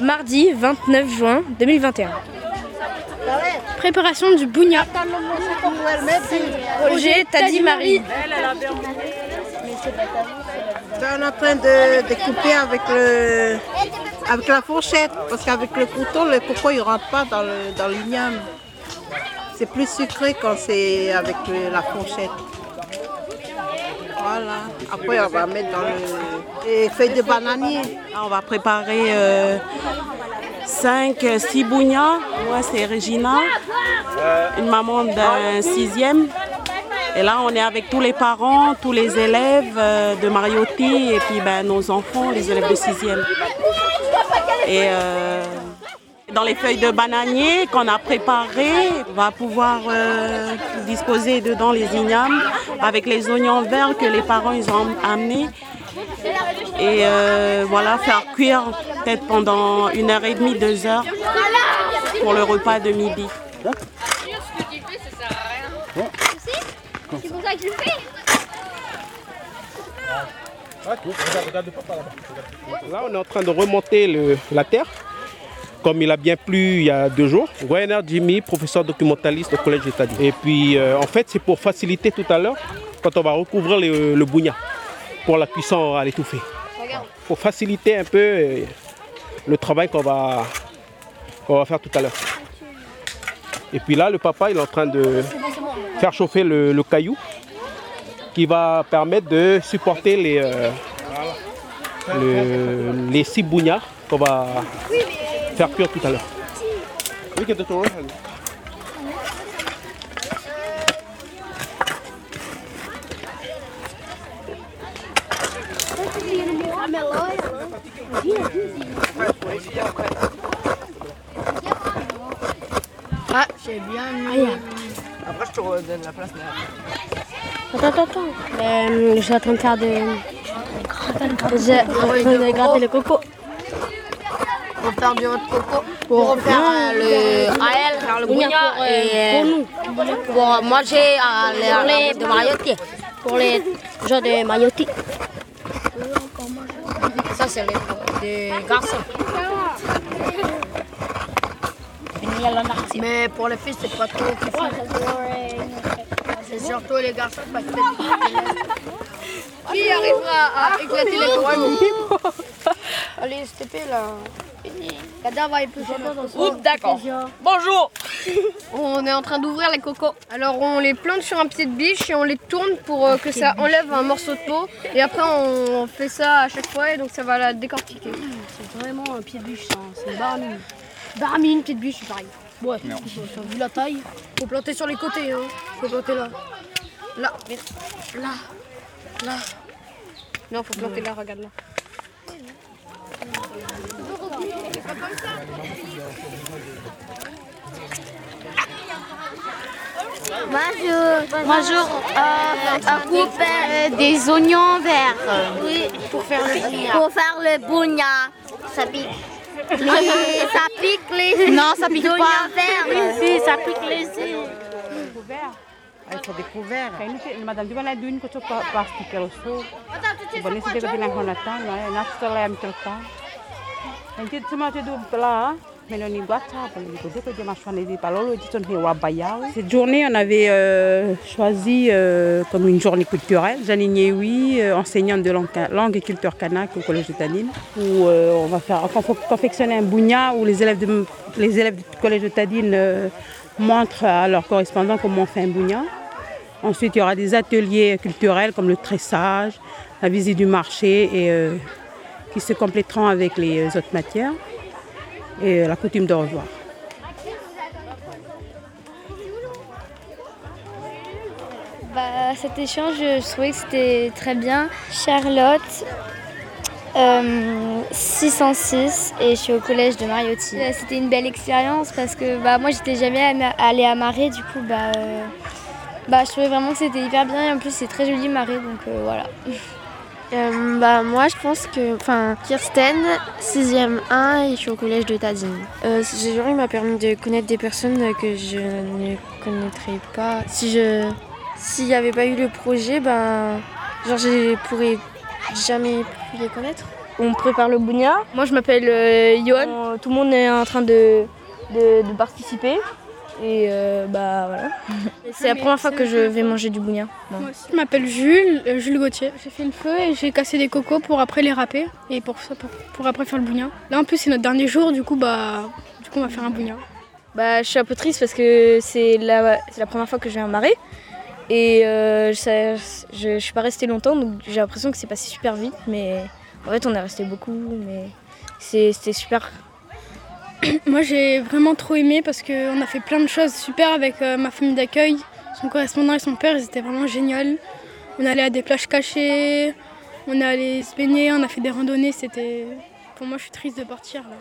Mardi 29 juin 2021. Préparation du bougna. Projet Tadi Marie. On est en train de, de couper avec, le, avec la fourchette, parce qu'avec le couteau, le coco ne rentre pas dans l'igname. C'est plus sucré quand c'est avec la fourchette. Voilà. Après, on va mettre dans le, les feuilles de bananier. Là, on va préparer 5, 6 bougnats. Moi, c'est Regina, une maman d'un sixième. Et là, on est avec tous les parents, tous les élèves euh, de Mariotti et puis ben, nos enfants, les élèves de sixième. Et euh, dans les feuilles de bananier qu'on a préparées, on va pouvoir euh, disposer dedans les ignames avec les oignons verts que les parents ils ont amenés et euh, voilà, faire cuire peut-être pendant une heure et demie, deux heures pour le repas de midi. Là, on est en train de remonter le- la terre, comme il a bien plu il y a deux jours. Goyener Jimmy, professeur documentaliste au Collège d'État. Et puis, euh, en fait, c'est pour faciliter tout à l'heure, quand on va recouvrir le, le pour la cuisson à l'étouffer. Pour faciliter un peu euh, le travail qu'on va, qu'on va faire tout à l'heure. Et puis là, le papa, il est en train de faire chauffer le, le caillou qui va permettre de supporter les, euh, le- les six bougnards qu'on va faire cuire tout à l'heure. Ah, j'ai bien mis. Après, je te redonne la place. Attends, attends, attends. Euh, je suis en train de faire des. Je suis en train de gratter le coco. Pour faire du haut de coco. Pour faire euh, le AL, faire le pour, euh, et pour nous. pour manger à les, de Mariotti. Pour les gens de Mariotti. Ça, c'est les des garçons. Mais pour les filles, c'est pas trop. C'est surtout les garçons Qui arrivera à éclater les cocos Allez, plaît, là. Va éplucher notre Oups, d'accord. Bonjour. On est en train d'ouvrir les cocos. Alors on les plante sur un pied de biche et on les tourne pour euh, que ça enlève un morceau de peau. Et après on fait ça à chaque fois et donc ça va la décortiquer. C'est vraiment un pied de bûche, ça. C'est une baramine. Baramine, pied de bûche, c'est pareil. Ouais, vu la taille. Faut planter sur les côtés, hein. Faut planter là. Là. Là. Là. Non, faut planter là, regarde là. Bonjour. Bonjour. on coupe euh, des oignons verts. Oui. Pour faire le bougna. Pour faire le bougna. Ça pique. Les- ça pique les Non, ça pique oignons pas. verts. Si, ça pique les yeux. Il faut des couverts. Madam, di ba na dun ko sa plastic na du Cette journée, on avait euh, choisi euh, comme une journée culturelle. Janine Yewi, euh, enseignante de langue, et culture kanak au collège de Tadine, où on va faire, confectionner un bougna où les élèves, de, les élèves du collège de Tadine montrent à leurs correspondants comment on fait un bougna. Ensuite, il y aura des ateliers culturels comme le tressage, la visite du marché et qui se compléteront avec les autres matières et euh, la coutume de revoir. Bah, cet échange, je trouvais que c'était très bien. Charlotte, euh, 606 et je suis au collège de Mariotti. Euh, C'était une belle expérience parce que bah, moi j'étais jamais ama- allée à Marais, du coup bah, euh, bah, je trouvais vraiment que c'était hyper bien et en plus c'est très joli Marais donc euh, voilà. Euh, bah, moi, je pense que. Enfin, Kirsten, 6e 1 et je suis au collège de Tadine. Euh, ce jour, il m'a permis de connaître des personnes que je ne connaîtrais pas. Si je. S'il n'y avait pas eu le projet, ben. Genre, je pourrais jamais pu les connaître. on prépare le bougna. Moi, je m'appelle euh, Johan. Tout le monde est en train de, de, de participer. Et euh, bah voilà. C'est la première fois que je vais manger du bougna. Bon. Moi aussi, je m'appelle Jules, euh, Jules Gauthier. J'ai fait le feu et j'ai cassé des cocos pour après les râper et pour, ça, pour, pour après faire le bougna. Là en plus c'est notre dernier jour, du coup bah du coup on va faire un bougna. Bah, je suis un peu triste parce que c'est la, c'est la première fois que je viens à Marais. Et euh, ça- je ne suis pas restée longtemps, donc j'ai l'impression que c'est passé super vite. Mais en fait, on est resté beaucoup. Mais c'est- c'était super. Moi j'ai vraiment trop aimé parce qu'on a fait plein de choses super avec euh, ma famille d'accueil. Son correspondant et son père, ils étaient vraiment géniaux. On allait à des plages cachées, on allé se baigner, on a fait des randonnées. C'était. Pour moi je suis triste de partir là.